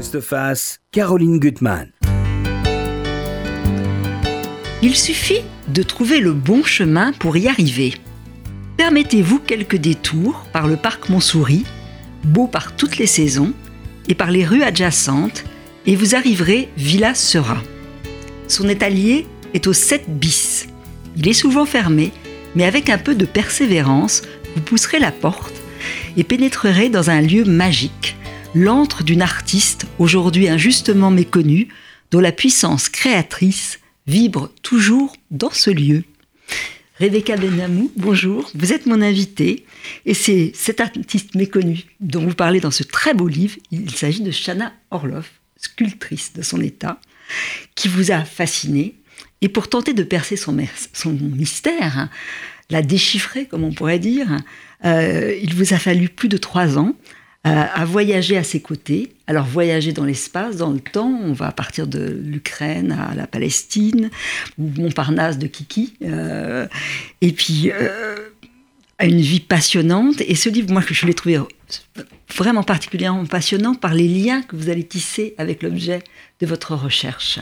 Postface, Caroline Gutmann. Il suffit de trouver le bon chemin pour y arriver. Permettez-vous quelques détours par le parc Montsouris, beau par toutes les saisons, et par les rues adjacentes, et vous arriverez Villa Sera. Son étalier est au 7 bis. Il est souvent fermé, mais avec un peu de persévérance, vous pousserez la porte et pénétrerez dans un lieu magique, l'antre d'une artiste aujourd'hui injustement méconnue, dont la puissance créatrice vibre toujours dans ce lieu. Rebecca Benamou, bonjour, vous êtes mon invitée et c'est cet artiste méconnu dont vous parlez dans ce très beau livre. Il s'agit de Shana Orloff, sculptrice de son état, qui vous a fasciné. Et pour tenter de percer son, mystère, hein, la déchiffrer, comme on pourrait dire, euh, il vous a fallu plus de trois ans à voyager à ses côtés. Alors voyager dans l'espace, dans le temps, on va partir de l'Ukraine à la Palestine, ou Montparnasse de Kiki, euh, et puis à une vie passionnante. Et ce livre, moi, je l'ai trouvé vraiment particulièrement passionnant par les liens que vous allez tisser avec l'objet de votre recherche.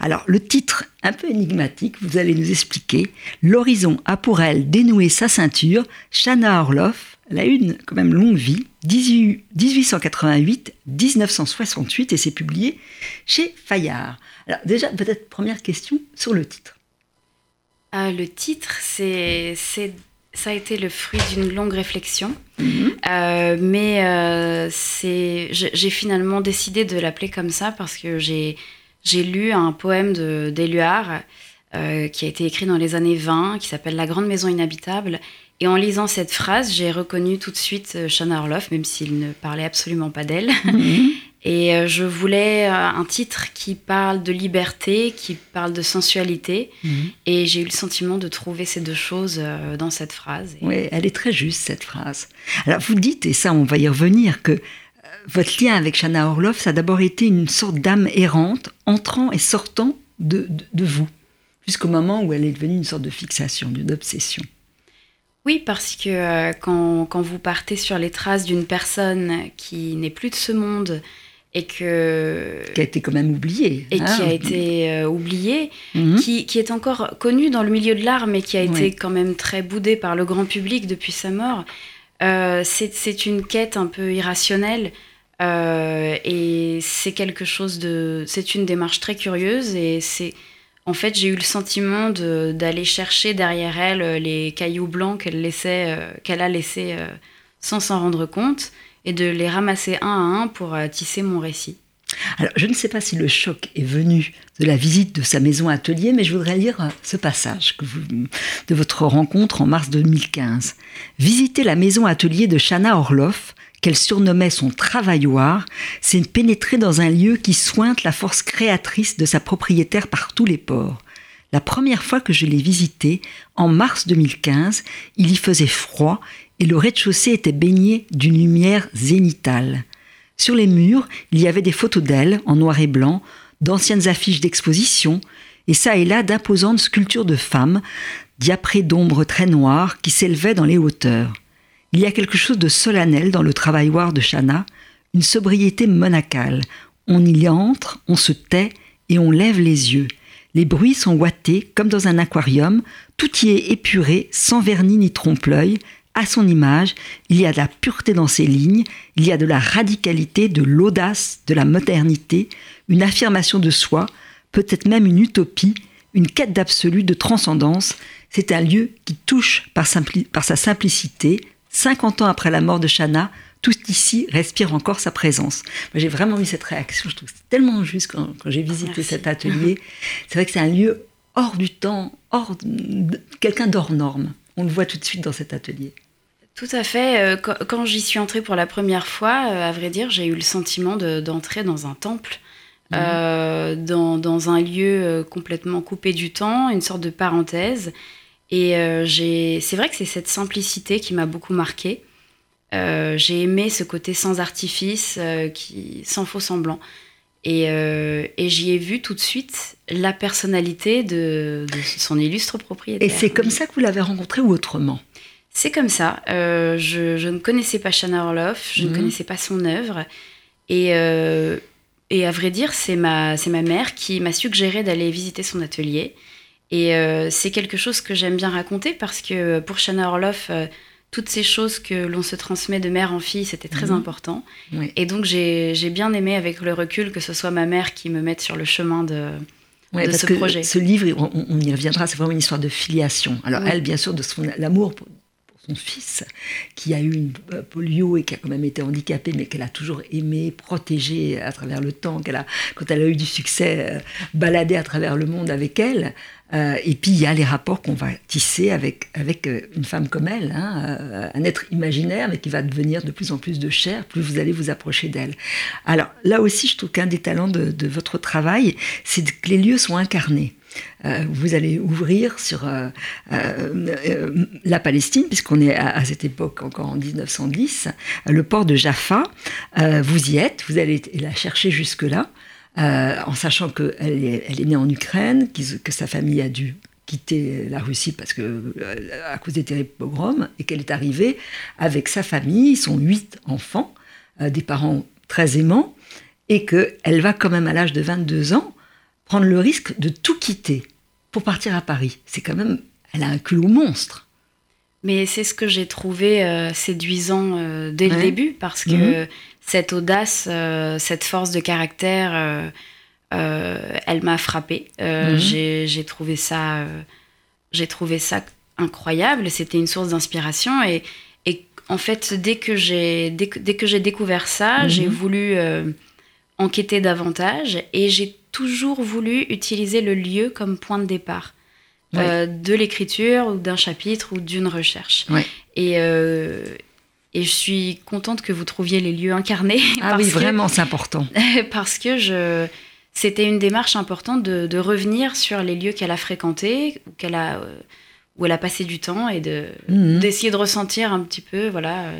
Alors, le titre, un peu énigmatique, vous allez nous expliquer. L'horizon a pour elle dénoué sa ceinture. Shana Orloff, elle a une quand même longue vie, 1888-1968, et c'est publié chez Fayard. Alors, déjà, peut-être première question sur le titre. Euh, le titre, c'est ça a été le fruit d'une longue réflexion, mhm. euh, mais euh, j'ai finalement décidé de l'appeler comme ça parce que j'ai lu un poème d'Éluard euh, qui a été écrit dans les années 20, qui s'appelle La grande maison inhabitable. Et en lisant cette phrase, j'ai reconnu tout de suite Shana Orloff, même s'il ne parlait absolument pas d'elle. Mhm. Et euh, je voulais euh, un titre qui parle de liberté, qui parle de sensualité. Mhm. Et j'ai eu le sentiment de trouver ces deux choses euh, dans cette phrase. Oui, elle est très juste, cette phrase. Alors, vous dites, et ça, on va y revenir, que votre lien avec Shana Orloff, ça a d'abord été une sorte d'âme errante, entrant et sortant de, de, vous, jusqu'au moment où elle est devenue une sorte de fixation, d'une obsession. Oui, parce que quand, quand, vous partez sur les traces d'une personne qui n'est plus de ce monde, et que qui a été quand même oublié et qui a hein. été euh, oublié, mhm. qui, qui, est encore connu dans le milieu de l'art, mais qui a été quand même très boudé par le grand public depuis sa mort. Euh, c'est une quête un peu irrationnelle euh, et c'est quelque chose de, c'est une démarche très curieuse et c'est en fait j'ai eu le sentiment d'aller chercher derrière elle les cailloux blancs qu'elle laissait, qu'elle a laissés sans s'en rendre compte et de les ramasser un à un pour euh, tisser mon récit. Alors, je ne sais pas si le choc est venu de la visite de sa maison atelier, mais je voudrais lire euh, ce passage de votre rencontre en mars 2015. Visiter la maison atelier de Shana Orloff, qu'elle surnommait son travailloir, c'est pénétrer dans un lieu qui sointe la force créatrice de sa propriétaire par tous les ports. La première fois que je l'ai visité, en mars 2015, il y faisait froid et le rez-de-chaussée était baigné d'une lumière zénitale. Sur les murs, il y avait des photos d'elle, en noir et blanc, d'anciennes affiches d'exposition, et ça et là d'imposantes sculptures de femmes, diaprées d'ombres très noires qui s'élevaient dans les hauteurs. Il y a quelque chose de solennel dans le travailloir de Chana, une sobriété monacale. On y entre, on se tait et on lève les yeux. Les bruits sont ouatés comme dans un aquarium, tout y est épuré, sans vernis ni trompe-l'œil, à son image, il y a de la pureté dans ses lignes, il y a de la radicalité, de l'audace, de la modernité, une affirmation de soi, peut-être même une utopie, une quête d'absolu, de transcendance. C'est un lieu qui touche par, sa simplicité. 50 ans après la mort de Chana, tout ici respire encore sa présence. J'ai vraiment eu cette réaction, je trouve que c'est tellement juste quand, j'ai visité cet atelier. C'est vrai que c'est un lieu hors du temps, hors quelqu'un d'hors norme. On le voit tout de suite dans cet atelier. Tout à fait. Euh, quand, j'y suis entrée pour la première fois, euh, à vrai dire, j'ai eu le sentiment d'entrer dans un temple, mhm. euh, dans, un lieu complètement coupé du temps, une sorte de parenthèse. Et c'est vrai que c'est cette simplicité qui m'a beaucoup marquée. J'ai aimé ce côté sans artifice, qui, sans faux semblant. Et, j'y ai vu tout de suite la personnalité de, de son illustre propriétaire. Et c'est comme ça que vous l'avez rencontré ou autrement? C'est comme ça. Euh, je, ne connaissais pas Shana Orloff, je ne mhm. connaissais pas son œuvre. Et, euh, et à vrai dire, c'est ma, mère qui m'a suggéré d'aller visiter son atelier. Et euh, c'est quelque chose que j'aime bien raconter parce que pour Shana Orloff, euh, toutes ces choses que l'on se transmet de mère en fille, c'était très Mhm. important. Oui. Et donc j'ai bien aimé avec le recul que ce soit ma mère qui me mette sur le chemin de... Ouais, de parce ce que projet. ce livre, on, on y reviendra, c'est vraiment une histoire de filiation. Alors Oui. elle, bien sûr, de son l'amour son fils, qui a eu une euh, polio et qui a quand même été handicapé, mais qu'elle a toujours aimé, protégé à travers le temps, qu'elle a, quand elle a eu du succès, euh, baladé à travers le monde avec elle. Euh, et puis il y a les rapports qu'on va tisser avec, avec une femme comme elle, hein, un être imaginaire, mais qui va devenir de plus en plus de chair, plus vous allez vous approcher d'elle. Alors là aussi, je trouve qu'un des talents de, de votre travail, c'est que les lieux sont incarnés. Euh, vous allez ouvrir sur euh, euh, la Palestine, puisqu'on est à, cette époque encore en 1910, euh, le port de Jaffa. Vous y êtes, vous allez la chercher jusque-là, en sachant qu'elle est, elle est née en Ukraine, que sa famille a dû quitter la Russie parce que à cause des terribles pogroms et qu'elle est arrivée avec sa famille, sont huit enfants, des parents très aimants, et qu'elle va quand même à l'âge de 22 ans prendre le risque de tout quitter pour partir à Paris. C'est quand même, elle a un culot monstre. Mais c'est ce que j'ai trouvé euh, séduisant euh, dès le début, parce que cette audace, euh, cette force de caractère, elle m'a frappée. Mhm. j'ai, trouvé ça, j'ai trouvé ça incroyable. C'était une source d'inspiration et, et en fait, dès que j'ai, dès que, dès que j'ai découvert ça, Mhm. j'ai voulu euh, enquêter davantage et j'ai toujours voulu utiliser le lieu comme point de départ. Euh, de l'écriture ou d'un chapitre ou d'une recherche. Et, euh, et je suis contente que vous trouviez les lieux incarnés. Ah parce oui, que- vraiment, c'est important. parce que je, c'était une démarche importante de, de revenir sur les lieux qu'elle a fréquentés, où, qu'elle a, euh, où elle a passé du temps et de, Mhm. d'essayer de ressentir un petit peu voilà,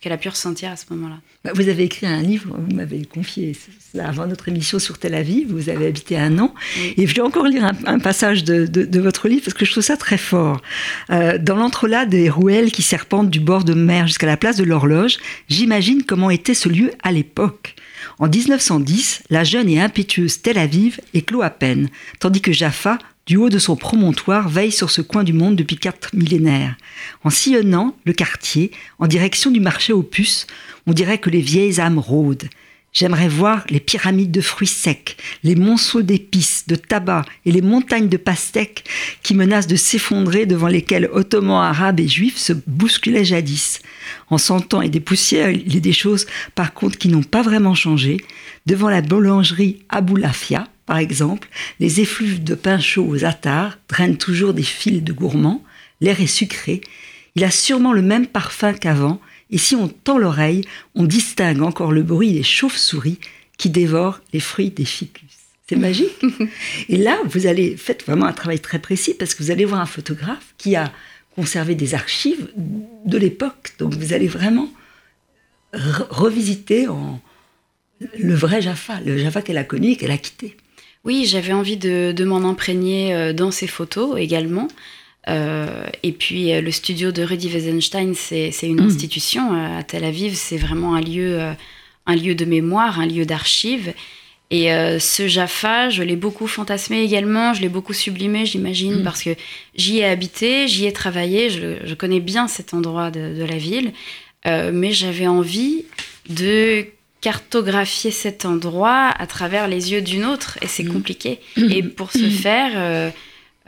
ce qu'elle a pu ressentir à ce moment-là. Bah, Vous avez écrit un livre, vous m'avez confié ça avant notre émission sur Tel Aviv, vous avez habité un an, Oui. et je vais encore lire un, un passage de, de- de votre livre parce que je trouve ça très fort. Euh, dans l'entrelac des rouelles qui serpentent du bord de mer jusqu'à la place de l'horloge, j'imagine comment était ce lieu à l'époque. En 1910, la jeune et impétueuse Tel Aviv éclot à peine, tandis que Jaffa, du haut de son promontoire, veille sur ce coin du monde depuis quatre millénaires. En sillonnant le quartier, en direction du marché aux puces, on dirait que les vieilles âmes rôdent. J'aimerais voir les pyramides de fruits secs, les monceaux d'épices, de tabac et les montagnes de pastèques qui menacent de s'effondrer devant lesquelles ottomans, arabes et juifs se bousculaient jadis. En sentant et des poussières, il y a des choses par contre qui n'ont pas vraiment changé. Devant la boulangerie Abou Lafia, par exemple, les effluves de pain chaud aux attars drainent toujours des fils de gourmands. L'air est sucré. Il a sûrement le même parfum qu'avant. Et si on tend l'oreille, on distingue encore le bruit des chauves-souris qui dévorent les fruits des ficus. C'est magique. Et là, vous allez faites vraiment un travail très précis parce que vous allez voir un photographe qui a conservé des archives de l'époque. Donc vous allez vraiment re- revisiter en le vrai Jaffa, le Jaffa qu'elle a connu et qu'elle a quitté. Oui, j'avais envie de, de m'en imprégner euh, dans ces photos également. Euh, et puis euh, le studio de Rudy Weisenstein, c'est une Mhm. institution à Tel Aviv, c'est vraiment un lieu, un lieu de mémoire, un lieu d'archives. Et euh, ce Jaffa, je l'ai beaucoup fantasmé également, je l'ai beaucoup sublimé, j'imagine, Mhm. parce que j'y ai habité, j'y ai travaillé, je, je connais bien cet endroit de, de la ville, Euh, mais j'avais envie de cartographier cet endroit à travers les yeux d'une autre, et c'est Mhm. compliqué. Et pour ce faire, euh,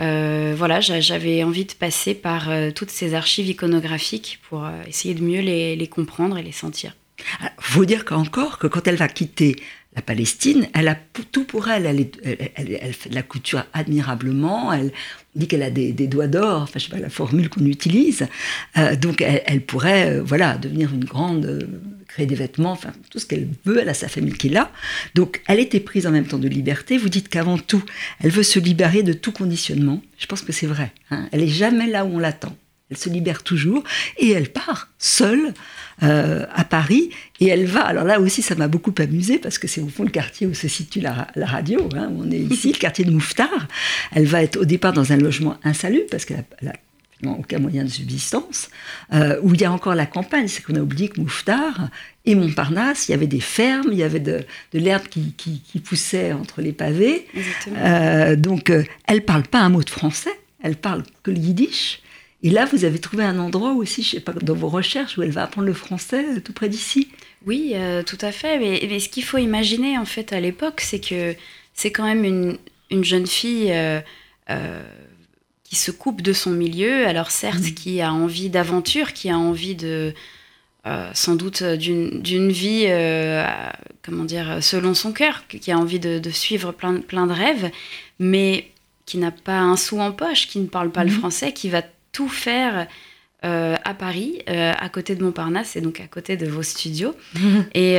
euh, voilà, j'a- j'avais envie de passer par euh, toutes ces archives iconographiques pour essayer de mieux les, les comprendre et les sentir. Il faut dire qu'encore que quand elle va quitter la Palestine, elle a tout pour elle. Elle, est- elle- elle- elle fait de la couture admirablement. Elle dit qu'elle a des, doigts d'or. Enfin, je sais pas la formule qu'on utilise. Euh, donc, elle, elle pourrait, euh, voilà, devenir une grande, euh, créer des vêtements, enfin, tout ce qu'elle veut. Elle a sa famille qui est là. Donc, elle était prise en même temps de liberté. Vous dites qu'avant tout, elle veut se libérer de tout conditionnement. Je pense que c'est vrai. hein. Elle est jamais là où on l'attend. Elle se libère toujours et elle part seule euh, à Paris et elle va. Alors là aussi, ça m'a beaucoup amusé parce que c'est au fond le quartier où se situe la, la radio. hein. On est ici, le quartier de Mouffetard. Elle va être au départ dans un logement insalubre parce qu'elle a, aucun moyen de subsistance, euh, où il y a encore la campagne. C'est qu'on a oublié que Mouffetard et Montparnasse, il y avait des fermes, il y avait de, l'herbe qui, qui, poussait entre les pavés. Euh, donc, euh, elle ne parle pas un mot de français, elle parle que le yiddish. Et là, vous avez trouvé un endroit aussi, je sais pas, dans vos recherches, où elle va apprendre le français, tout près d'ici. Oui, tout à fait. Mais, mais, ce qu'il faut imaginer, en fait, à l'époque, c'est que c'est quand même une, une jeune fille qui se coupe de son milieu, alors certes, mm. qui a envie d'aventure, qui a envie de, euh, sans doute d'une vie, euh, comment dire, selon son cœur, qui a envie de, suivre plein, plein, de rêves, mais qui n'a pas un sou en poche, qui ne parle pas le mm. français, qui va tout faire euh, à Paris, à côté de Montparnasse et donc à côté de vos studios, mm. et,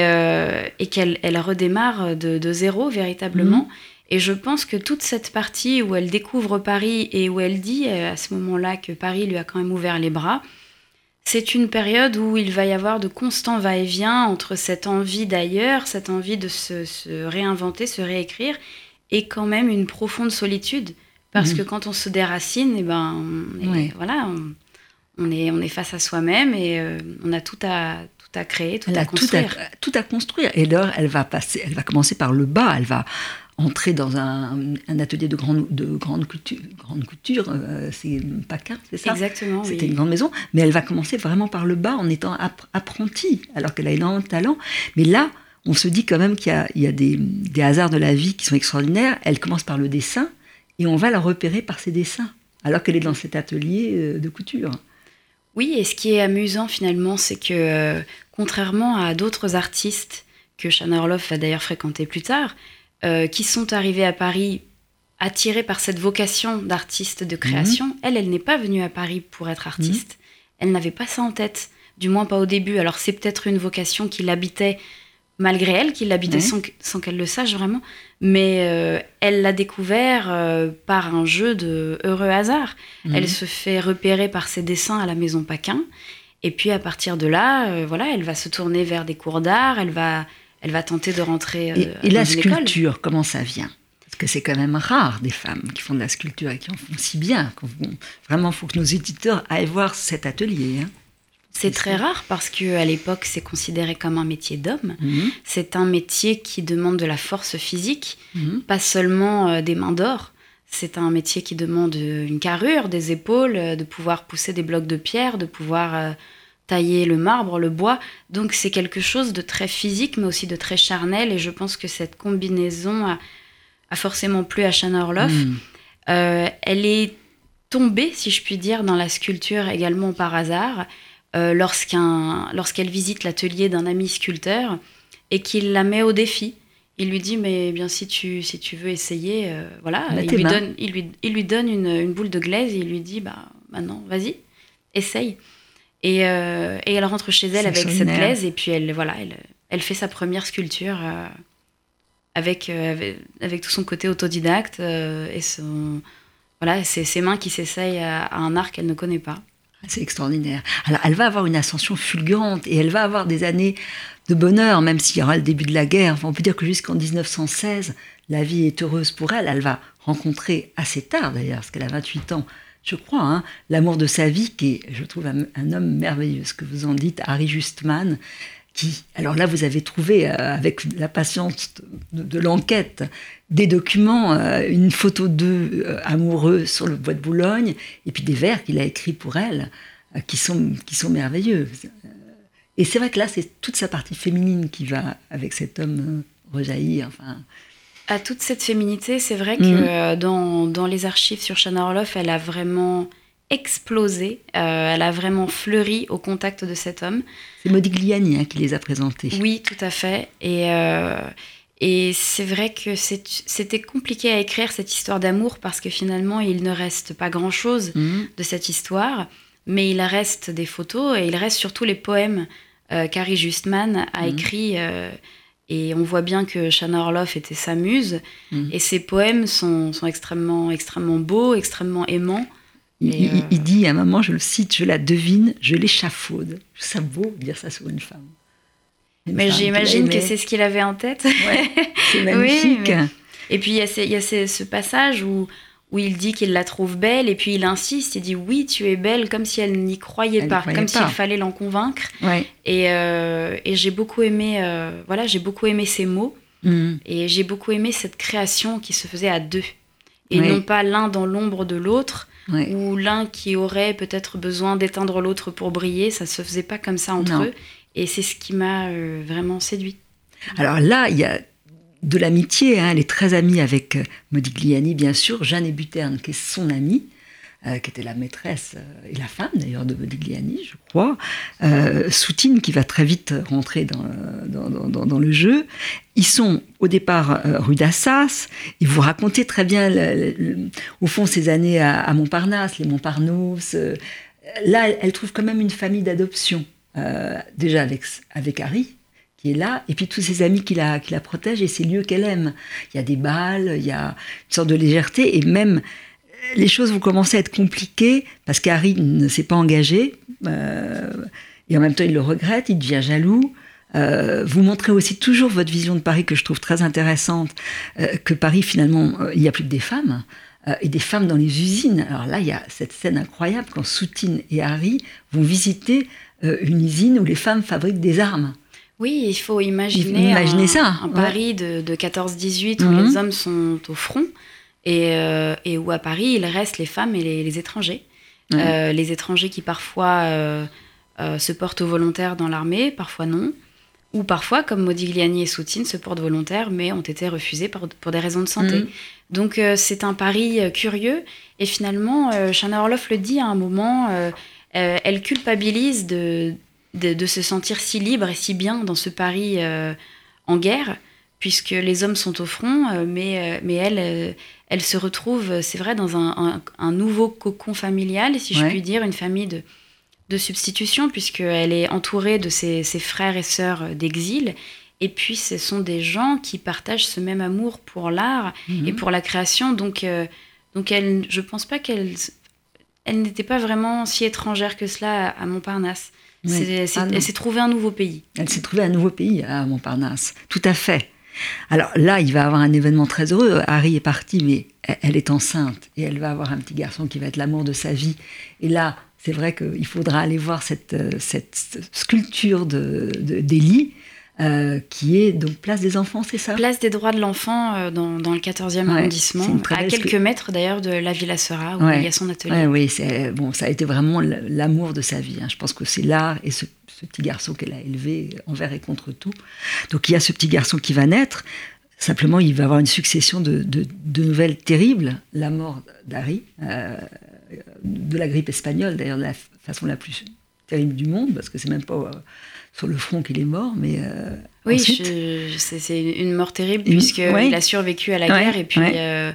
et qu'elle elle redémarre de, de zéro véritablement. Et je pense que toute cette partie où elle découvre Paris et où elle dit euh, à ce moment-là que Paris lui a quand même ouvert les bras, c'est une période où il va y avoir de constants va-et-vient entre cette envie d'ailleurs, cette envie de se, réinventer, se réécrire, et quand même une profonde solitude. Parce mmh. que quand on se déracine, et eh ben, voilà, on, est, on est face à soi-même et euh, on a tout à, tout à créer, tout à construire. Tout à, construire. Et là, elle va passer, elle va commencer par le bas. Elle va entrer dans un, atelier de grande, de grande couture, grande couture euh, c'est Paquin, c'est ça? Exactement. C'était une grande maison, mais elle va commencer vraiment par le bas en étant apprentie, alors qu'elle a énormément de talent. Mais là, on se dit quand même qu'il y a, des, hasards de la vie qui sont extraordinaires. Elle commence par le dessin et on va la repérer par ses dessins, alors qu'elle est dans cet atelier euh, de couture. Oui, et ce qui est amusant finalement, c'est que euh, contrairement à d'autres artistes que Shanna Orloff va d'ailleurs fréquenter plus tard, euh, qui sont arrivés à Paris attirés par cette vocation d'artiste de création. Mhm. Elle, elle n'est pas venue à Paris pour être artiste. Mhm. Elle n'avait pas ça en tête, du moins pas au début. Alors c'est peut-être une vocation qui l'habitait malgré elle, qui l'habitait sans, qu'elle le sache vraiment. Mais euh, elle l'a découvert euh, par un jeu de heureux hasard. Mhm. Elle se fait repérer par ses dessins à la Maison Paquin. Et puis à partir de là, voilà, elle va se tourner vers des cours d'art, elle va elle va tenter de rentrer. et, euh, la sculpture, comment ça vient? Parce que c'est quand même rare des femmes qui font de la sculpture et qui en font si bien. Vraiment, il faut que nos éditeurs aillent voir cet atelier. Hein. C'est très rare parce que à l'époque c'est considéré comme un métier d'homme. Mhm. C'est un métier qui demande de la force physique, mhm. pas seulement euh, des mains d'or. C'est un métier qui demande une carrure, des épaules, euh, de pouvoir pousser des blocs de pierre, de pouvoir tailler le marbre, le bois. Donc c'est quelque chose de très physique, mais aussi de très charnel. Et je pense que cette combinaison a, forcément plu à Shanna Orloff. Euh, elle est tombée, si je puis dire, dans la sculpture également par hasard, euh, lorsqu'elle visite l'atelier d'un ami sculpteur et qu'il la met au défi. Il lui dit, mais bien si tu, si tu veux essayer, euh, voilà, il lui, donne, il, lui, il lui, donne, une, une, boule de glaise et il lui dit, bah maintenant, vas-y, essaye. Euh, et, elle rentre chez elle avec cette glaise et puis elle, voilà, elle, elle fait sa première sculpture avec, avec, tout son côté autodidacte et son, voilà, c'est ses mains qui s'essayent à, un art qu'elle ne connaît pas. C'est extraordinaire. Alors, elle va avoir une ascension fulgurante et elle va avoir des années de bonheur, même s'il y aura le début de la guerre. on peut dire que jusqu'en 1916, la vie est heureuse pour elle. Elle va rencontrer assez tard d'ailleurs, parce qu'elle a 28 ans, je crois, hein, l'amour de sa vie, qui est, je trouve, un, homme merveilleux, ce que vous en dites, Harry Justman, qui, alors là, vous avez trouvé, euh, avec la patience de, l'enquête, des documents, euh, une photo d'eux euh, amoureux sur le bois de Boulogne, et puis des vers qu'il a écrits pour elle, qui, sont, qui sont merveilleux. Et c'est vrai que là, c'est toute sa partie féminine qui va avec cet homme rejaillir. Enfin, à toute cette féminité, c'est vrai que euh, dans, dans, les archives sur Shanna Orloff, elle a vraiment explosé, euh, elle a vraiment fleuri au contact de cet homme. C'est Modigliani hein, qui les a présentés. Oui, tout à fait. Et, euh, et c'est vrai que c'était compliqué à écrire cette histoire d'amour parce que finalement, il ne reste pas grand-chose mhm. de cette histoire, mais il reste des photos et il reste surtout les poèmes qu'Harry Justman a mhm. écrits et on voit bien que Shanna Orloff était sa muse. Mm. Et ses poèmes sont, sont, extrêmement, extrêmement beaux, extrêmement aimants. Il, euh, dit à un moment, je le cite, je la devine, je l'échafaude. Ça beau dire ça sur une femme. mais j'imagine que c'est ce qu'il avait en tête. c'est magnifique. Et puis il y a, ce passage où, où il dit qu'il la trouve belle et puis il insiste, il dit oui, tu es belle, comme si elle n'y croyait Elle pas, croyait comme s'il fallait l'en convaincre. Ouais. Et, euh, et j'ai beaucoup aimé, euh, voilà, j'ai beaucoup aimé ces mots Mhm. et j'ai beaucoup aimé cette création qui se faisait à deux et Oui. non pas l'un dans l'ombre de l'autre Ouais. ou l'un qui aurait peut-être besoin d'éteindre l'autre pour briller. Ça se faisait pas comme ça entre Non. eux et c'est ce qui m'a euh, vraiment séduit. Alors là, il y a de l'amitié. hein. Elle est très amie avec euh, Modigliani, bien sûr. Jeanne Buterne, qui est son amie, euh, qui était la maîtresse euh, et la femme d'ailleurs de Modigliani, je crois. Euh, Soutine, qui va très vite rentrer dans, le jeu. Ils sont au départ rue d'Assas. Et vous racontez très bien, au fond, ces années à, Montparnasse, les Montparnasse. là, elle, trouve quand même une famille d'adoption. Déjà avec, avec Harry, qui est là, et puis tous ses amis qui la, qui la protègent et ces lieux qu'elle aime. Il y a des balles, il y a une sorte de légèreté, et même les choses vont commencer à être compliquées parce qu'Harry ne s'est pas engagé, euh, et en même temps il le regrette, il devient jaloux. Euh, vous montrez aussi toujours votre vision de Paris que je trouve très intéressante, euh, que Paris finalement, euh, il n'y a plus que des femmes. euh, et des femmes dans les usines. Alors là, il y a cette scène incroyable quand Soutine et Harry vont visiter euh, une usine où les femmes fabriquent des armes. Oui, il faut imaginer, Imaginez un, ça, un ouais. Paris de, de 14-18 où Mhm. les hommes sont au front et, euh, et où à Paris il reste les femmes et les, les étrangers. Euh, les étrangers qui parfois euh, se portent volontaires dans l'armée, parfois non. Ou parfois, comme Modigliani et Soutine, se portent volontaires mais ont été refusés pour des raisons de santé. Mhm. Donc c'est un pari curieux. Et finalement, Shana Orloff le dit à un moment, elle culpabilise de, de, de se sentir si libre et si bien dans ce Paris en guerre, puisque les hommes sont au front, euh, mais, euh, mais elle, euh, elle se retrouve, c'est vrai, dans un, un- un nouveau cocon familial, si je puis dire, une famille de, de substitution, puisqu'elle est entourée de ses, ses frères et sœurs d'exil. Et puis, ce sont des gens qui partagent ce même amour pour l'art Mhm. et pour la création. Donc, euh, donc elle, je pense pas qu'elle elle n'était pas vraiment si étrangère que cela à, Montparnasse. Ah elle s'est trouvée un nouveau pays. Elle s'est trouvée un nouveau pays à Montparnasse. Tout à fait. Alors là, il va avoir un événement très heureux. Harry est parti, mais elle- est enceinte et elle va avoir un petit garçon qui va être l'amour de sa vie. Et là, c'est vrai qu'il faudra aller voir cette, euh, sculpture de, de- euh, qui est donc Place des Enfants, c'est ça? Place des droits de l'enfant euh, dans, dans le 14e Ouais, arrondissement, à quelques mètres d'ailleurs de la Villa Sera, où Ouais. il y a son atelier. Ouais, oui, c'est bon, ça a été vraiment l'amour de sa vie. hein. Je pense que c'est l'art et ce, ce petit garçon qu'elle a élevé envers et contre tout. Donc il y a ce petit garçon qui va naître. Simplement, il va avoir une succession de, de- de nouvelles terribles. La mort d'Harry, euh, de la grippe espagnole, d'ailleurs de la façon la plus terrible du monde, parce que c'est même pas euh, sur le front qu'il est mort, mais euh, Oui, c'est une mort terrible puisqu'il ouais. a survécu à la Ouais, guerre et puis, ouais. euh,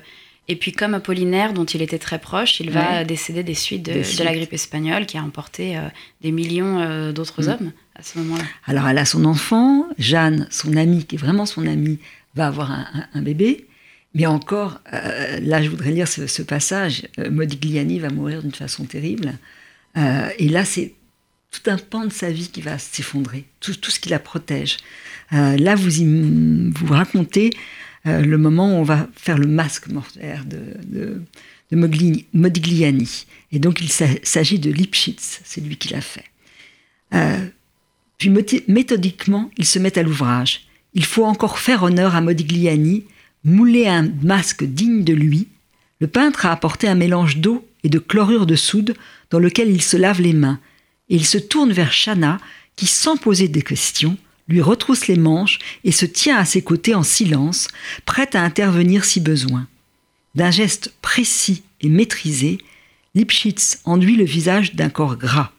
et puis comme Apollinaire, dont il était très proche, il va décéder des suites de, Des de suites. la grippe espagnole qui a emporté euh, des millions d'autres Mm. hommes à ce moment-là. Alors elle a son enfant, Jeanne, son amie, qui est vraiment son amie, va avoir un, un- un bébé. Mais encore, euh, là je voudrais lire ce, ce passage, euh, Modigliani va mourir d'une façon terrible. Euh, et là c'est tout un pan de sa vie qui va s'effondrer, tout, ce qui la protège. Euh, là vous, racontez euh, le moment où on va faire le masque mortuaire de, Modigliani. Et donc il s'a- s'agit de Lipschitz, c'est lui qui l'a fait. Euh, puis méthodiquement, il se met à l'ouvrage. Il faut encore faire honneur à Modigliani, mouler un masque digne de lui. Le peintre a apporté un mélange d'eau et de chlorure de soude dans lequel il se lave les mains. Et il se tourne vers Chana, qui, sans poser des questions, lui retrousse les manches et se tient à ses côtés en silence, prête à intervenir si besoin. D'un geste précis et maîtrisé, Lipschitz enduit le visage d'un corps gras.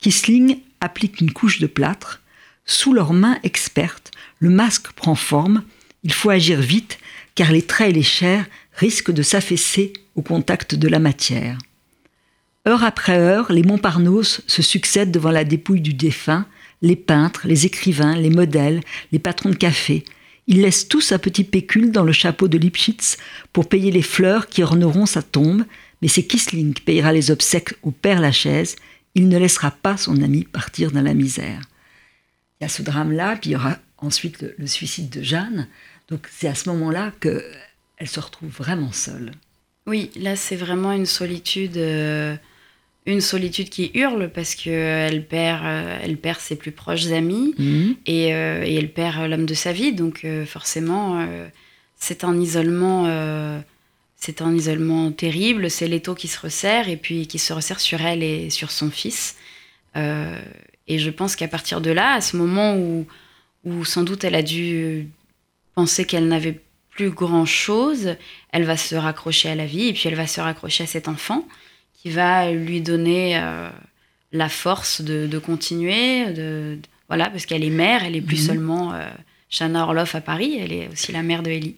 Kisling applique une couche de plâtre. Sous leurs mains expertes, le masque prend forme. Il faut agir vite, car les traits et les chairs risquent de s'affaisser au contact de la matière. Heure après heure, les Montparnasse se succèdent devant la dépouille du défunt, les peintres, les écrivains, les modèles, les patrons de café. Ils laissent tous un petit pécule dans le chapeau de Lipschitz pour payer les fleurs qui orneront sa tombe, mais c'est Kisling qui payera les obsèques au père Lachaise. Il ne laissera pas son ami partir dans la misère. Il y a ce drame-là, puis il y aura ensuite le, suicide de Jeanne. Donc c'est à ce moment-là qu'elle se retrouve vraiment seule. Oui, là c'est vraiment une solitude, une solitude qui hurle parce que elle perd, elle perd ses plus proches amis Mhm. et, et elle perd l'homme de sa vie, donc forcément c'est un isolement c'est un isolement terrible, c'est l'étau qui se resserre et puis qui se resserre sur elle et sur son fils. Euh, et je pense qu'à partir de là, à ce moment où, où sans doute elle a dû penser qu'elle n'avait plus grand-chose, elle va se raccrocher à la vie et puis elle va se raccrocher à cet enfant qui va lui donner euh, la force de, de continuer, de, de, voilà, parce qu'elle est mère, elle est plus Mhm. seulement euh, Shana Orloff à Paris, elle est aussi la mère de Ellie.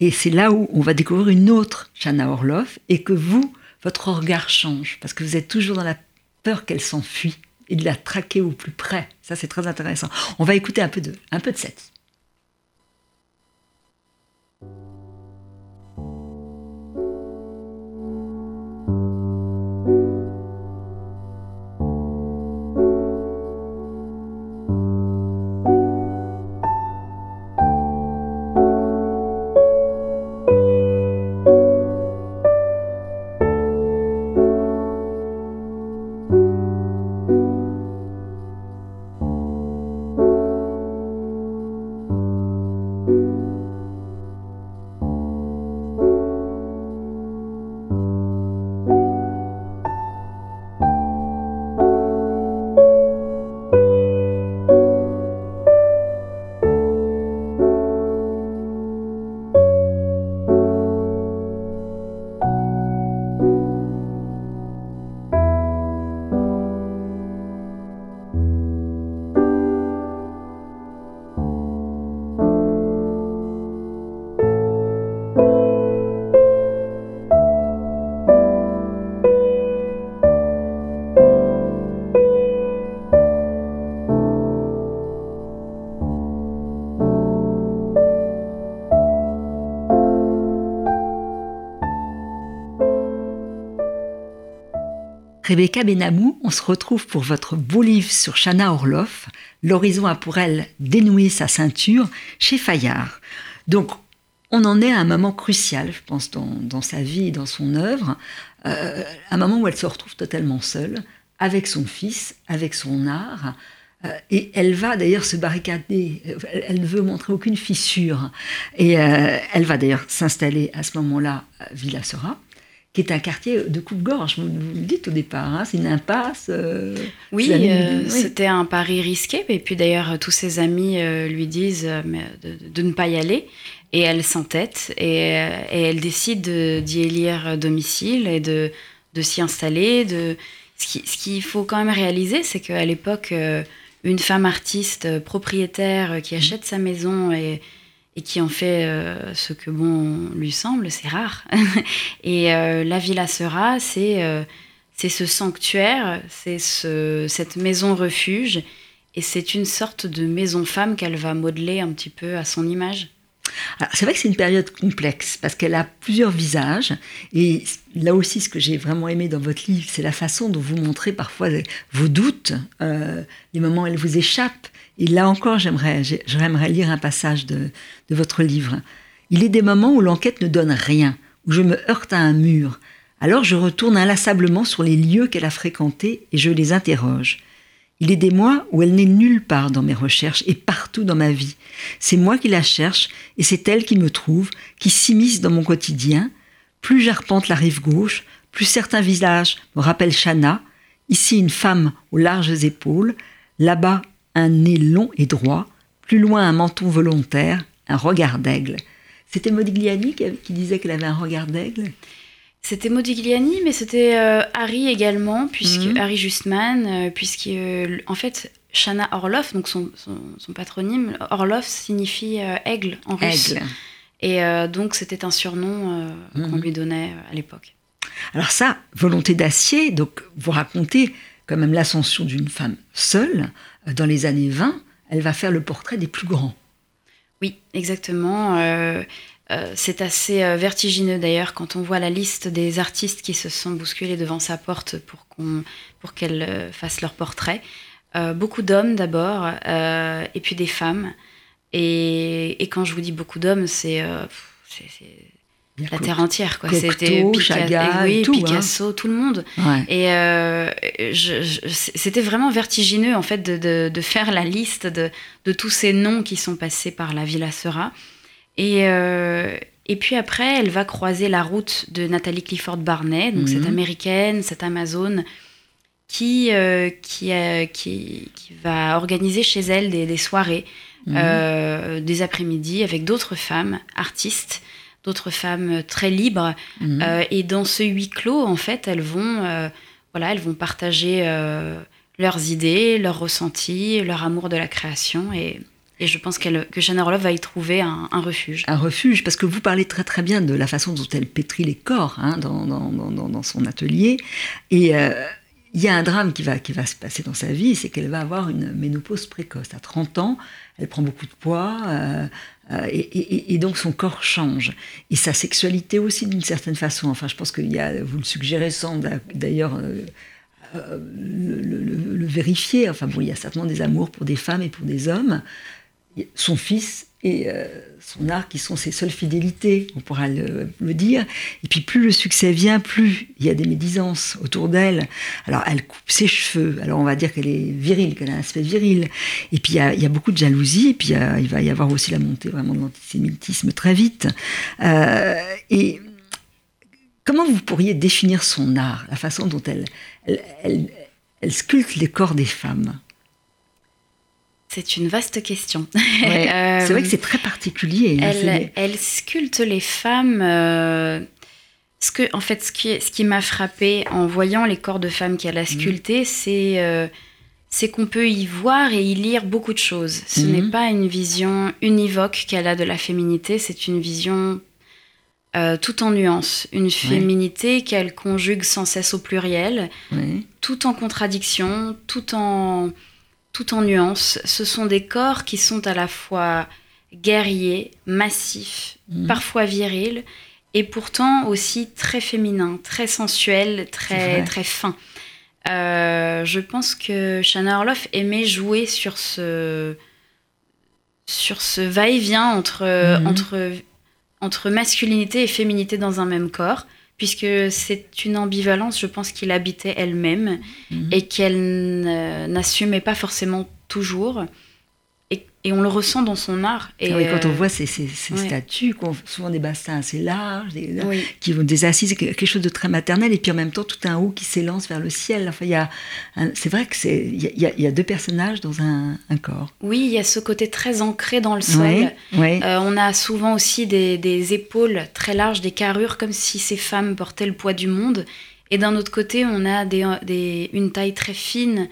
Et c'est là où on va découvrir une autre Chana Orloff et que vous, votre regard change parce que vous êtes toujours dans la peur qu'elle s'enfuit et de la traquer au plus près. Ça, c'est très intéressant. On va écouter un peu de, un peu de cette. Rebecca Benamou, on se retrouve pour votre beau livre sur Chana Orloff. L'horizon a pour elle dénoué sa ceinture chez Fayard. Donc, on en est à un moment crucial, je pense, dans, sa vie et dans son œuvre, euh, un moment où elle se retrouve totalement seule, avec son fils, avec son art. Euh, et elle va d'ailleurs se barricader, elle, elle, ne veut montrer aucune fissure. Et euh, elle va d'ailleurs s'installer à ce moment-là à Villa Sera qui est un quartier de coupe-gorge, vous, vous le dites au départ, hein, c'est une impasse. Euh, oui, euh, oui. c'était un pari risqué, et puis d'ailleurs tous ses amis euh, lui disent de, de, ne pas y aller, et elle s'entête, et, et, elle décide d'y élire domicile et de, de s'y installer. De... Ce qu'il qui faut quand même réaliser, c'est qu'à l'époque, une femme artiste propriétaire qui achète sa maison et et qui en fait euh, ce que bon lui semble, c'est rare. et euh, la Villa Sera, c'est euh, c'est ce sanctuaire, c'est ce, cette maison refuge, et c'est une sorte de maison femme qu'elle va modeler un petit peu à son image. C'est vrai que c'est une période complexe parce qu'elle a plusieurs visages et là aussi ce que j'ai vraiment aimé dans votre livre c'est la façon dont vous montrez parfois vos doutes, les moments où elle vous échappe et là encore j'aimerais j'aimerais lire un passage de, de votre livre. Il est des moments où l'enquête ne donne rien, où je me heurte à un mur. Alors je retourne inlassablement sur les lieux qu'elle a fréquentés et je les interroge. Il est des mois où elle n'est nulle part dans mes recherches et partout dans ma vie. C'est moi qui la cherche et c'est elle qui me trouve, qui s'immisce dans mon quotidien. Plus j'arpente la rive gauche, plus certains visages me rappellent Chana. Ici une femme aux larges épaules, là-bas un nez long et droit, plus loin un menton volontaire, un regard d'aigle. C'était Modigliani qui, qui disait qu'elle avait un regard d'aigle? C'était Modigliani, mais c'était euh, Harry également, puisque mmh. Harry Justman, euh, puisque euh, en fait Shana Orloff, donc son, son, son patronyme, Orloff signifie aigle en russe. Aigle. Et donc c'était un surnom mmh. qu'on lui donnait à l'époque. Alors ça, volonté d'acier, donc vous racontez quand même l'ascension d'une femme seule dans les années 20. Elle va faire le portrait des plus grands. Oui, exactement. Euh, c'est assez euh, vertigineux d'ailleurs quand on voit la liste des artistes qui se sont bousculés devant sa porte pour qu'on pour qu'elle euh, fasse leur portrait. Euh, beaucoup d'hommes d'abord, et puis des femmes. Et, quand je vous dis beaucoup d'hommes, c'est la terre entière. Quoi. C'était Picasso, tout, Picasso, tout le monde. Et euh, c'était vraiment vertigineux en fait de, de, faire la liste de, de, tous ces noms qui sont passés par la Villa Sera. Et, euh, et puis après, elle va croiser la route de Nathalie Clifford Barnet, donc cette mhm. américaine, cette amazone, qui, euh, qui, qui, qui, va organiser chez elle des, des soirées, mhm. des après-midi avec d'autres femmes artistes d'autres femmes très libres. Mhm. Euh, et dans ce huis clos, en fait, elles vont, euh, voilà, elles vont partager euh, leurs idées, leurs ressentis, leur amour de la création. Et, et je pense qu'elle, que Jeanne Orloff va y trouver un, refuge. Un refuge, parce que vous parlez très très bien de la façon dont elle pétrit les corps hein, dans, dans, dans, dans, son atelier. Et il y a un drame qui va, qui va se passer dans sa vie, c'est qu'elle va avoir une ménopause précoce. À 30 ans, elle prend beaucoup de poids, euh, euh, et, donc son corps change. Et sa sexualité aussi, d'une certaine façon. Enfin, je pense qu'il y a, vous le suggérez sans d'ailleurs euh, le, le, vérifier. Enfin, bon, il y a certainement des amours pour des femmes et pour des hommes. Son fils et euh, son art qui sont ses seules fidélités, on pourra le, dire. Et puis plus le succès vient, plus il y a des médisances autour d'elle. Alors elle coupe ses cheveux, alors on va dire qu'elle est virile, qu'elle a un aspect viril. Et puis il y a, beaucoup de jalousie, et puis il, va y avoir aussi la montée vraiment de l'antisémitisme très vite. Euh, et comment vous pourriez définir son art, la façon dont elle, elle sculpte les corps des femmes? C'est une vaste question. Euh, c'est vrai que c'est très particulier. Hein, elle, sculpte les femmes. Euh, ce que, en fait, ce qui, ce qui m'a frappé en voyant les corps de femmes qu'elle a mhm. sculptés, c'est euh, c'est qu'on peut y voir et y lire beaucoup de choses. Ce mhm. n'est pas une vision univoque qu'elle a de la féminité, c'est une vision tout en nuances. Une féminité qu'elle conjugue sans cesse au pluriel, tout en contradiction, tout en tout en nuances. Ce sont des corps qui sont à la fois guerriers, massifs, mhm. parfois virils, et pourtant aussi très féminins, très sensuels, très, très fins. Euh, je pense que Shanna Orloff aimait jouer sur ce, sur ce va-et-vient entre, mhm. entre, entre masculinité et féminité dans un même corps puisque c'est une ambivalence, je pense, qu'il habitait elle-même mhm. et qu'elle n'assumait pas forcément toujours et on le ressent dans son art. Et ah quand on euh, voit ces, ces, statues, souvent des bassins assez larges, des, qui vont des assises, quelque chose de très maternel, et puis en même temps tout un haut qui s'élance vers le ciel. Enfin, il y a, c'est vrai que c'est, il y, a, deux personnages dans un, corps. Oui, il y a ce côté très ancré dans le sol. Euh, on a souvent aussi des, épaules très larges, des carrures, comme si ces femmes portaient le poids du monde. Et d'un autre côté, on a des, une taille très fine.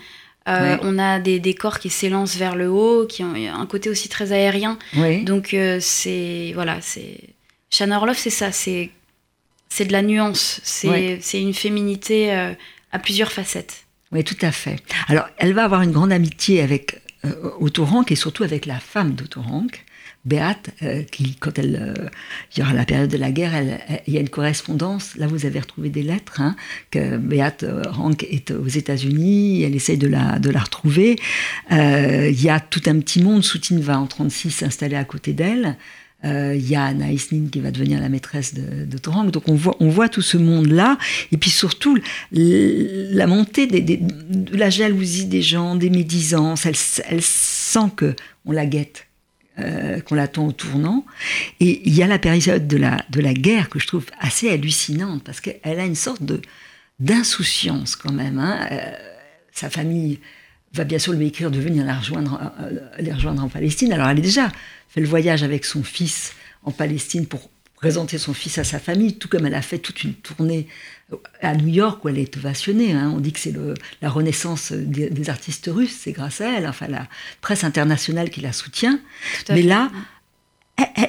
Euh, on a des, décors qui s'élancent vers le haut, qui ont un côté aussi très aérien. Donc euh, c'est voilà, c'est Shanna Orloff, c'est ça, c'est c'est de la nuance, c'est une féminité euh, à plusieurs facettes. Oui, tout à fait. Alors, elle va avoir une grande amitié avec Otto Rank et surtout avec la femme d'Otto Rank. Béate, euh, qui, quand elle, euh, il y aura la période de la guerre, il y a une correspondance. Là, vous avez retrouvé des lettres hein, que Béate euh, Rank est aux États-Unis. Elle essaye de la, de la retrouver. il y a tout un petit monde. Soutine va en 36 s'installer à côté d'elle. Il y a Anaïs qui va devenir la maîtresse de, de Donc on voit, on voit tout ce monde-là. Et puis surtout, la montée de la jalousie des gens, des médisances. Elle, elle sent que on la guette euh, qu'on l'attend au tournant. Et il y a la période de la, de la guerre que je trouve assez hallucinante parce qu'elle a une sorte de d'insouciance quand même. Hein. Euh, sa famille va bien sûr lui écrire de venir la rejoindre, euh, les rejoindre en Palestine. Alors elle a déjà fait le voyage avec son fils en Palestine pour présenter son fils à sa famille, tout comme elle a fait toute une tournée à New York où elle est ovationnée. Hein. On dit que c'est la renaissance des, artistes russes, c'est grâce à elle, enfin la presse internationale qui la soutient. Mais là,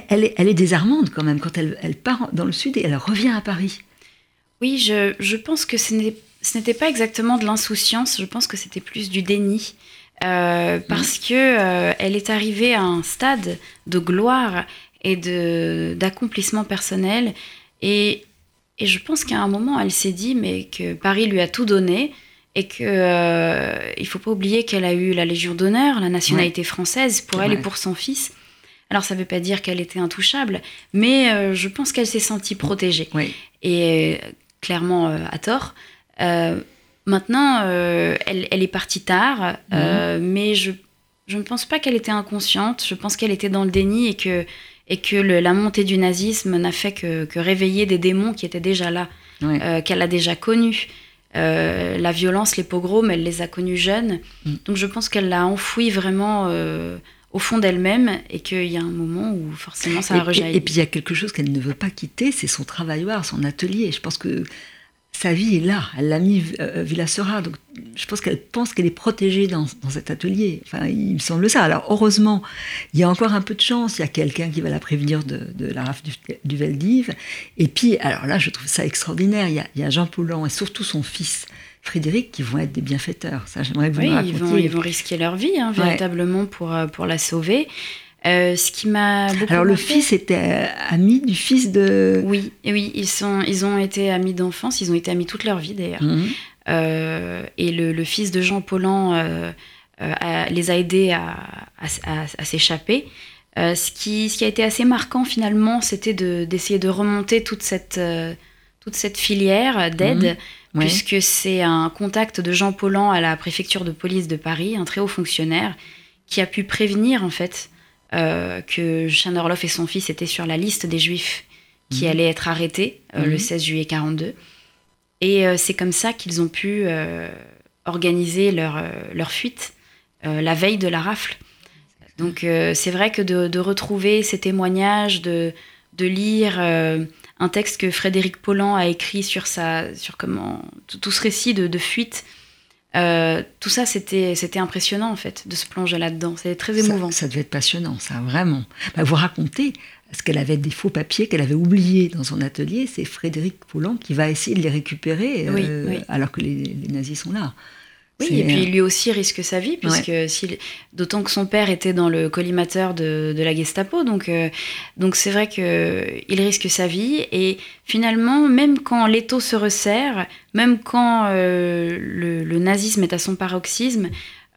elle, est, désarmante quand même quand elle, part dans le sud et elle revient à Paris. Oui, je, pense que ce n'était pas exactement de l'insouciance, je pense que c'était plus du déni. Euh, parce qu'elle que euh, elle est arrivée à un stade de gloire et d'accomplissement personnel et et je pense qu'à un moment, elle s'est dit mais que Paris lui a tout donné et que euh, il faut pas oublier qu'elle a eu la Légion d'honneur, la nationalité française pour elle et pour son fils. Alors ça ne veut pas dire qu'elle était intouchable, mais euh, je pense qu'elle s'est sentie protégée. Et euh, clairement à tort. maintenant, elle, est partie tard, mhm. mais je, je, ne pense pas qu'elle était inconsciente. Je pense qu'elle était dans le déni et que, et que la montée du nazisme n'a fait que, que, réveiller des démons qui étaient déjà là, qu'elle a déjà connus. la violence, les pogroms, elle les a connus jeunes. Mm. Donc je pense qu'elle l'a enfoui vraiment au fond d'elle-même et qu'il y a un moment où forcément ça a rejailli. Et, puis il y a quelque chose qu'elle ne veut pas quitter, c'est son travailloir, son atelier. Je pense que sa vie est là. Elle l'a mis euh, Villa Sera. Donc je pense qu'elle pense qu'elle est protégée dans, cet atelier. Enfin, il me semble ça. Alors heureusement, il y a encore un peu de chance. Il y a quelqu'un qui va la prévenir de, la rafle du, du, Veldiv. Et puis, alors là, je trouve ça extraordinaire. Il y a, il y a Jean Paulhan et surtout son fils Frédéric qui vont être des bienfaiteurs. Ça, j'aimerais vous oui, Ils vont, ils vont risquer leur vie, hein, véritablement, pour, euh, pour la sauver. Euh, ce qui m'a Alors le fils était euh, ami du fils de. Oui, oui, ils sont, ils ont été amis d'enfance, ils ont été amis toute leur vie d'ailleurs. Mhm. et le, le, fils de Jean Paulhan les a aidés à, à, s'échapper. ce, qui, ce qui a été assez marquant finalement, c'était d'essayer de, remonter toute cette, toute cette filière d'aide. Mhm puisque c'est un contact de Jean Paulhan à la préfecture de police de Paris, un très haut fonctionnaire, qui a pu prévenir en fait euh, que Jeanne Orloff et son fils étaient sur la liste des Juifs qui mhm. allaient être arrêtés euh, le 16 mhm. juillet 42. Et euh, c'est comme ça qu'ils ont pu organiser leur, leur fuite la veille de la rafle. Donc c'est vrai que de, de, retrouver ces témoignages, de, de lire un texte que Frédéric Pollan a écrit sur, sa, sur comment, tout, ce récit de, fuite. Euh, tout ça, c'était, c'était impressionnant en fait de se plonger là-dedans. C'était très émouvant. Ça, devait être passionnant, ça, vraiment. Bah, vous racontez, parce qu'elle avait des faux papiers qu'elle avait oubliés dans son atelier. C'est Frédéric Pollan qui va essayer de les récupérer euh, alors que les, nazis sont là. Oui, et puis lui aussi risque sa vie, puisque d'autant que son père était dans le collimateur de, la Gestapo, donc euh, donc c'est vrai qu'il risque sa vie. Et finalement, même quand l'étau se resserre, même quand euh, le, nazisme est à son paroxysme,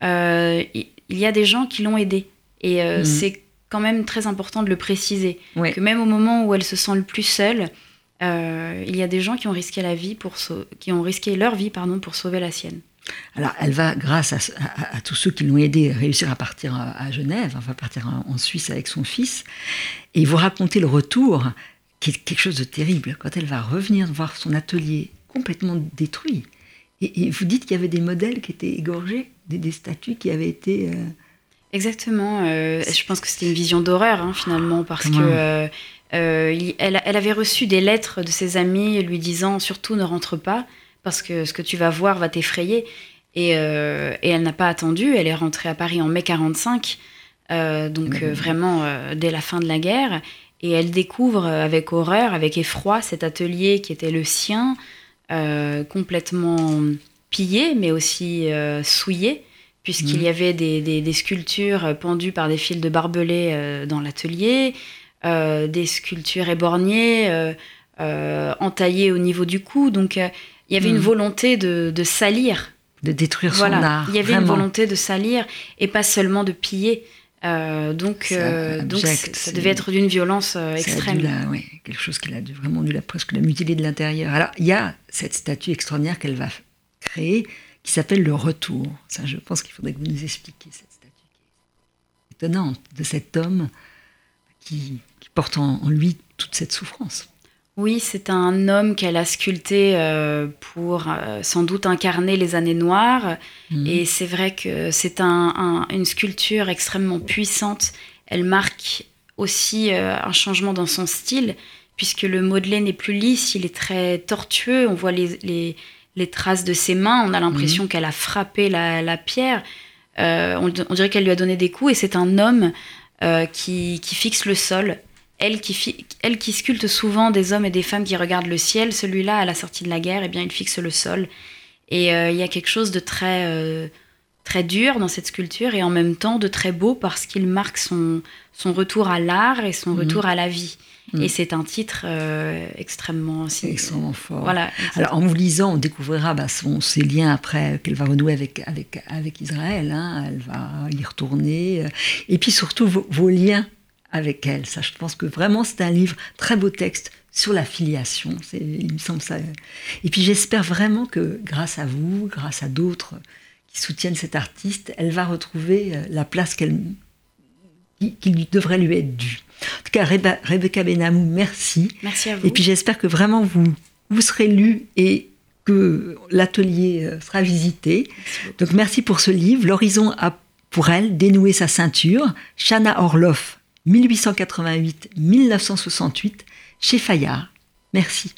euh, il y a des gens qui l'ont aidé. Et mhm. c'est quand même très important de le préciser, que même au moment où elle se sent le plus seule, il y a des gens qui ont risqué la vie pour qui ont risqué leur vie pardon pour sauver la sienne. Alors, elle va, grâce à, tous ceux qui l'ont aidé, réussir à partir à, Genève, enfin partir en, Suisse avec son fils, et vous raconter le retour, qui est quelque chose de terrible, quand elle va revenir voir son atelier complètement détruit. Et, vous dites qu'il y avait des modèles qui étaient égorgés, des, statues qui avaient été... Euh, Exactement. Euh, je pense que c'était une vision d'horreur, hein, finalement, parce que... Euh, elle, avait reçu des lettres de ses amis lui disant surtout ne rentre pas parce que ce que tu vas voir va t'effrayer. Et, euh, elle n'a pas attendu, elle est rentrée à Paris en mai 45, euh, donc euh, vraiment dès la fin de la guerre, et elle découvre avec horreur, avec effroi, cet atelier qui était le sien, complètement pillé, mais aussi souillé, puisqu'il mmh. y avait des, sculptures pendues par des fils de barbelés dans l'atelier, des sculptures éborgnées, entaillées au niveau du cou, donc il y avait une hmm. volonté de, salir. De détruire son art. Il y avait une volonté de salir et pas seulement de piller. Euh, donc, euh, donc ça devait être d'une violence euh, extrême. quelque chose qui a vraiment dû la, presque la mutiler de l'intérieur. Alors, il y a cette statue extraordinaire qu'elle va créer qui s'appelle Le Retour. Ça, je pense qu'il faudrait que vous nous expliquiez cette statue étonnante de cet homme qui, porte en lui toute cette souffrance. Oui, c'est un homme qu'elle a sculpté euh, pour euh, sans doute incarner les années noires. Mhm. Et c'est vrai que c'est une sculpture extrêmement puissante. Elle marque aussi euh, un changement dans son style, puisque le modelé n'est plus lisse, il est très tortueux. On voit les, traces de ses mains, on a l'impression mhm. qu'elle a frappé la, pierre. On, dirait qu'elle lui a donné des coups, et c'est un homme qui fixe le sol elle qui, elle qui sculpte souvent des hommes et des femmes qui regardent le ciel, celui-là, à la sortie de la guerre, eh bien, il fixe le sol. Et euh, il y a quelque chose de très, euh, très dur dans cette sculpture et en même temps de très beau parce qu'il marque son, son retour à l'art et son mhm. retour à la vie. Mhm. Et c'est un titre euh, extrêmement, extrêmement fort. Voilà. Alors en vous lisant, on découvrira bah, son, ses liens après qu'elle va renouer avec, avec, avec Israël. Hein. Elle va y retourner. Et puis surtout vos liens avec elle. Ça, je pense que vraiment c'est un livre, très beau texte sur la filiation. Il me semble ça. Et puis j'espère vraiment que grâce à vous, grâce à d'autres qui soutiennent cet artiste, elle va retrouver euh, la place qu'elle qui, devrait lui être due. En tout cas, Rebecca Benamou, merci. Merci à vous. Et puis j'espère que vraiment vous, vous serez lu et que l'atelier euh, sera visité. Donc merci pour ce livre. L'horizon a pour elle dénoué sa ceinture. Shana Orloff, 1888-1968, chez Fayard. Merci.